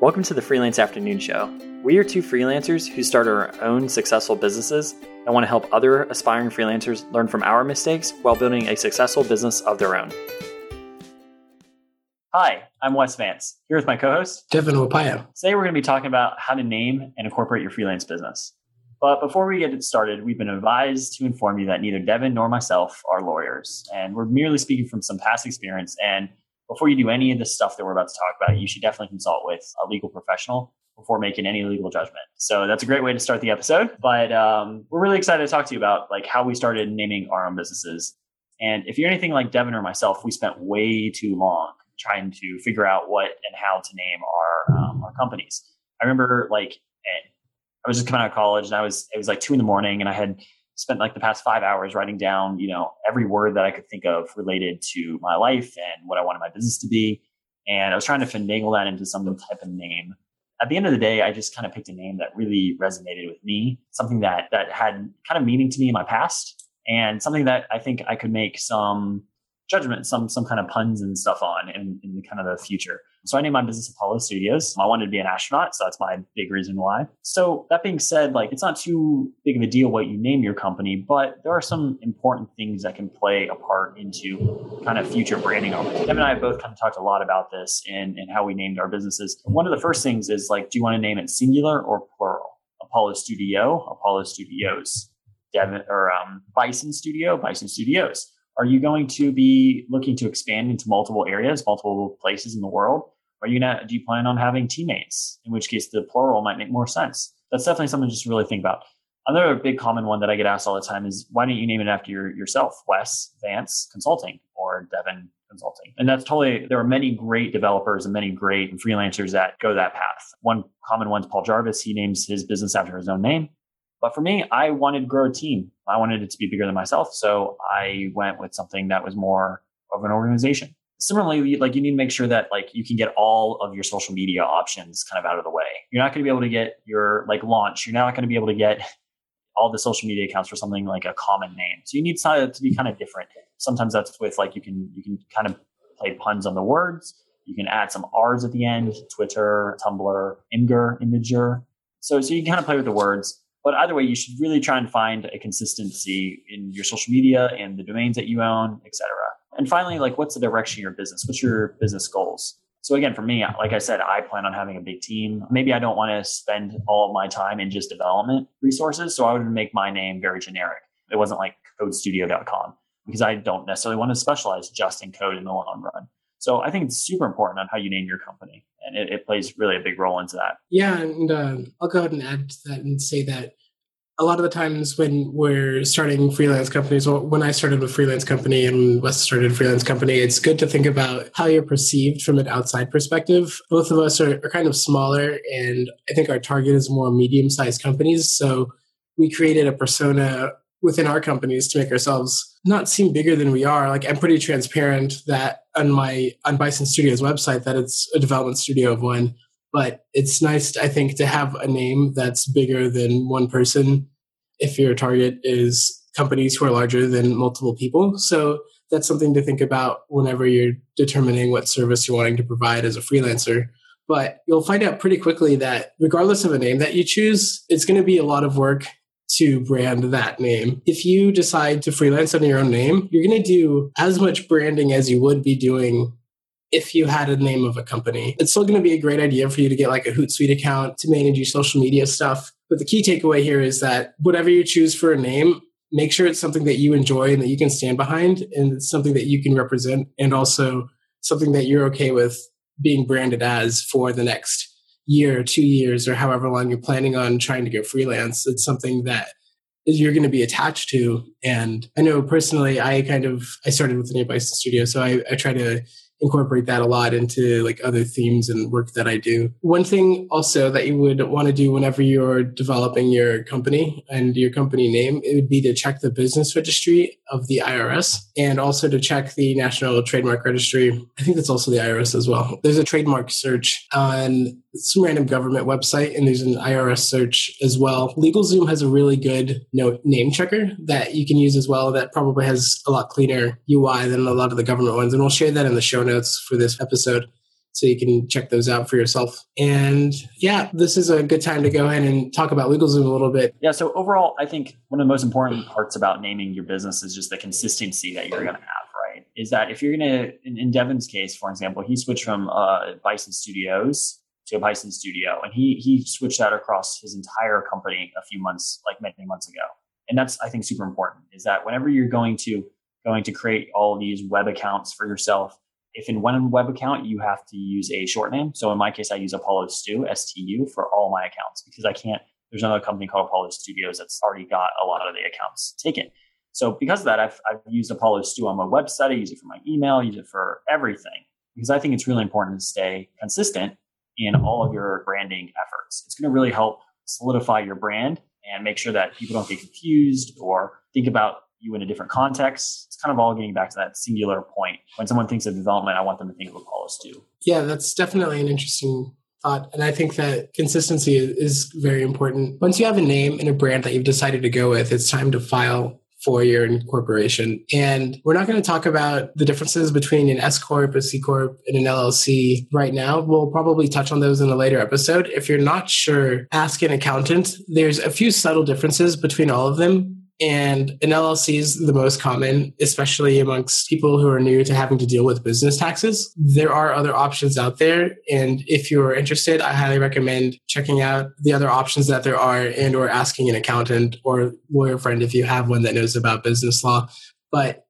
Welcome to the Freelance Afternoon Show. We are two freelancers who started our own successful businesses and want to help other aspiring freelancers learn from our mistakes while building a successful business of their own. Hi, I'm Wes Vance, here with my co host, Devan Huapaya. Today we're going to be talking about how to name and incorporate your freelance business. But before we get it started, we've been advised to inform you that neither Devan nor myself are lawyers, and we're merely speaking from some past experience and before you do any of the stuff that we're about to talk about, you should definitely consult with a legal professional before making any legal judgment. So that's a great way to start the episode. But um, we're really excited to talk to you about like how we started naming our own businesses. And if you're anything like Devan or myself, we spent way too long trying to figure out what and how to name our um, our companies. I remember like I was just coming out of college and I was it was like two in the morning and I had spent like the past five hours writing down, you know, every word that I could think of related to my life and what I wanted my business to be. And I was trying to finagle that into some type of name. At the end of the day, I just kind of picked a name that really resonated with me, something that that had kind of meaning to me in my past, and something that I think I could make some judgment, some some kind of puns and stuff on in, in the kind of the future. So I named my business Apollo Studios. I wanted to be an astronaut, so that's my big reason why. So that being said, like it's not too big of a deal what you name your company, but there are some important things that can play a part into kind of future branding. Kevin and I have both kind of talked a lot about this and, and how we named our businesses. One of the first things is like, do you want to name it singular or plural? Apollo Studio, Apollo Studios, Devan or um, Bison Studio, Bison Studios. Are you going to be looking to expand into multiple areas, multiple places in the world? Are you gonna do you plan on having teammates? In which case the plural might make more sense. That's definitely something just to really think about. Another big common one that I get asked all the time is why don't you name it after your, yourself? Wes Vance Consulting or Devan Consulting. And that's totally there are many great developers and many great freelancers that go that path. One common one is Paul Jarvis. He names his business after his own name. But for me, I wanted to grow a team. I wanted it to be bigger than myself. So I went with something that was more of an organization. Similarly, like you need to make sure that like you can get all of your social media options kind of out of the way. You're not going to be able to get your like launch. You're not going to be able to get all the social media accounts for something like a common name. So you need to be kind of different. Sometimes that's with like you can you can kind of play puns on the words. You can add some R's at the end, Twitter, Tumblr, Imgur, Imager. So so you can kind of play with the words. But either way, you should really try and find a consistency in your social media and the domains that you own, et cetera. And finally, like what's the direction of your business? What's your business goals? So again, for me, like I said, I plan on having a big team. Maybe I don't want to spend all of my time in just development resources. So I would make my name very generic. It wasn't like codestudio.com because I don't necessarily want to specialize just in code in the long run. So I think it's super important on how you name your company, and it, it plays really a big role into that. Yeah, and uh, I'll go ahead and add to that and say that a lot of the times when we're starting freelance companies, or when I started a freelance company and Wes started a freelance company, it's good to think about how you're perceived from an outside perspective. Both of us are, are kind of smaller, and I think our target is more medium sized companies. So we created a persona within our companies to make ourselves not seem bigger than we are. Like I'm pretty transparent that on my on Bison Studios website that it's a development studio of one, but it's nice I think to have a name that's bigger than one person if your target is companies who are larger than multiple people. So that's something to think about whenever you're determining what service you're wanting to provide as a freelancer. But you'll find out pretty quickly that regardless of a name that you choose, it's going to be a lot of work to brand that name. If you decide to freelance under your own name, you're going to do as much branding as you would be doing if you had a name of a company. It's still going to be a great idea for you to get like a Hootsuite account to manage your social media stuff. But the key takeaway here is that whatever you choose for a name, make sure it's something that you enjoy and that you can stand behind and it's something that you can represent and also something that you're okay with being branded as for the next year or two years or however long you're planning on trying to go freelance. It's something that you're going to be attached to. And I know personally, I kind of, I started with the Nate Bison Studio. So I, I try to incorporate that a lot into like other themes and work that I do. One thing also that you would want to do whenever you're developing your company and your company name, it would be to check the business registry of the IRS and also to check the National Trademark Registry. I think that's also the IRS as well. There's a trademark search on some random government website and there's an IRS search as well. LegalZoom has a really good note name checker that you can use as well that probably has a lot cleaner UI than a lot of the government ones. And we'll share that in the show notes for this episode. so you can check those out for yourself. And yeah, this is a good time to go ahead and talk about LegalZoom a little bit. Yeah. So overall, I think one of the most important parts about naming your business is just the consistency that you're going to have. Right? Is that if you're going to, in, in, Devan's case, for example, he switched from uh, Bison Studios to a Bison Studio, and he he switched that across his entire company a few months, like many months ago. And that's I think super important. Is that whenever you're going to going to create all these web accounts for yourself if in one web account you have to use a short name, so in my case, I use Apollo Stu, S-T-U, for all my accounts because I can't, there's another company called Apollo Studios that's already got a lot of the accounts taken. So because of that, I've, I've used Apollo Stu on my website. I use it for my email, I use it for everything because I think it's really important to stay consistent in all of your branding efforts. It's going to really help solidify your brand and make sure that people don't get confused or think about you in a different context. It's kind of all getting back to that singular point. When someone thinks of development, I want them to think of Apollo Stu. Yeah, that's definitely an interesting thought. And I think that consistency is very important. Once you have a name and a brand that you've decided to go with, it's time to file for your incorporation. And we're not going to talk about the differences between an S Corp, a C Corp, and an LLC right now. We'll probably touch on those in a later episode. If you're not sure, ask an accountant. There's a few subtle differences between all of them and an LLC is the most common, especially amongst people who are new to having to deal with business taxes. There are other options out there. And if you're interested, I highly recommend checking out the other options that there are and or asking an accountant or lawyer friend if you have one that knows about business law. But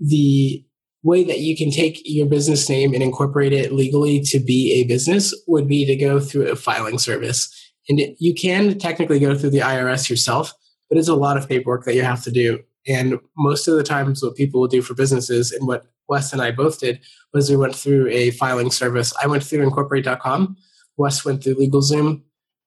the way that you can take your business name and incorporate it legally to be a business would be to go through a filing service. And you can technically go through the IRS yourself but it's a lot of paperwork that you have to do. And most of the times, what people will do for businesses, and what Wes and I both did, was we went through a filing service. I went through incorporate.com. Wes went through LegalZoom.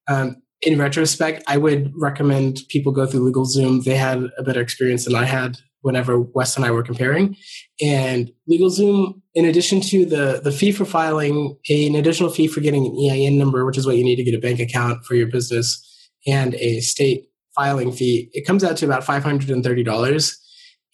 Um, in retrospect, I would recommend people go through LegalZoom. They had a better experience than I had whenever Wes and I were comparing. And LegalZoom, in addition to the, the fee for filing, an additional fee for getting an EIN number, which is what you need to get a bank account for your business, and a state filing fee, it comes out to about $530.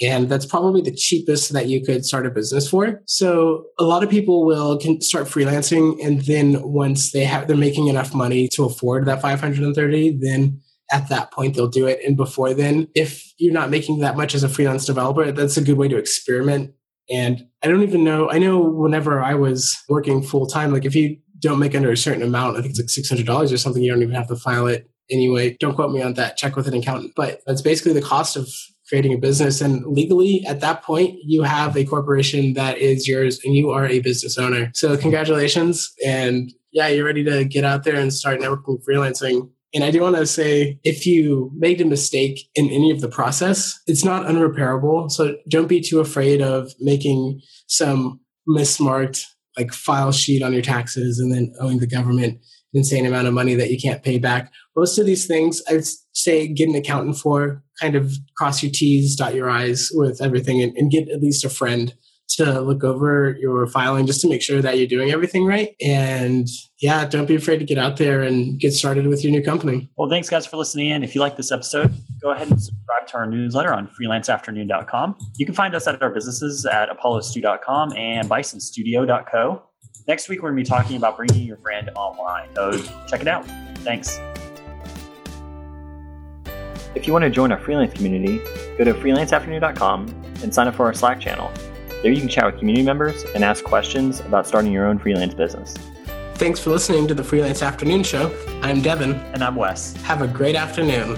And that's probably the cheapest that you could start a business for. So a lot of people will start freelancing. And then once they have, they're making enough money to afford that 530, then at that point they'll do it. And before then, if you're not making that much as a freelance developer, that's a good way to experiment. And I don't even know, I know whenever I was working full time, like if you don't make under a certain amount, I think it's like $600 or something, you don't even have to file it anyway. Don't quote me on that. Check with an accountant. But that's basically the cost of creating a business. And legally, at that point, you have a corporation that is yours and you are a business owner. So, congratulations. And yeah, you're ready to get out there and start networking freelancing. And I do want to say if you made a mistake in any of the process, it's not unrepairable. So, don't be too afraid of making some mismarked like file sheet on your taxes and then owing the government insane amount of money that you can't pay back. Most of these things, I'd say get an accountant for, kind of cross your T's, dot your I's with everything, and, and get at least a friend to look over your filing just to make sure that you're doing everything right. And yeah, don't be afraid to get out there and get started with your new company. Well, thanks guys for listening in. If you like this episode, go ahead and subscribe to our newsletter on freelanceafternoon.com. You can find us at our businesses at apollostu.com and bisonstudio.co. Next week, we're going to be talking about bringing your brand online. So check it out. Thanks. If you want to join our freelance community, go to freelanceafternoon.com and sign up for our Slack channel. There you can chat with community members and ask questions about starting your own freelance business. Thanks for listening to the Freelance Afternoon Show. I'm Devan. And I'm Wes. Have a great afternoon.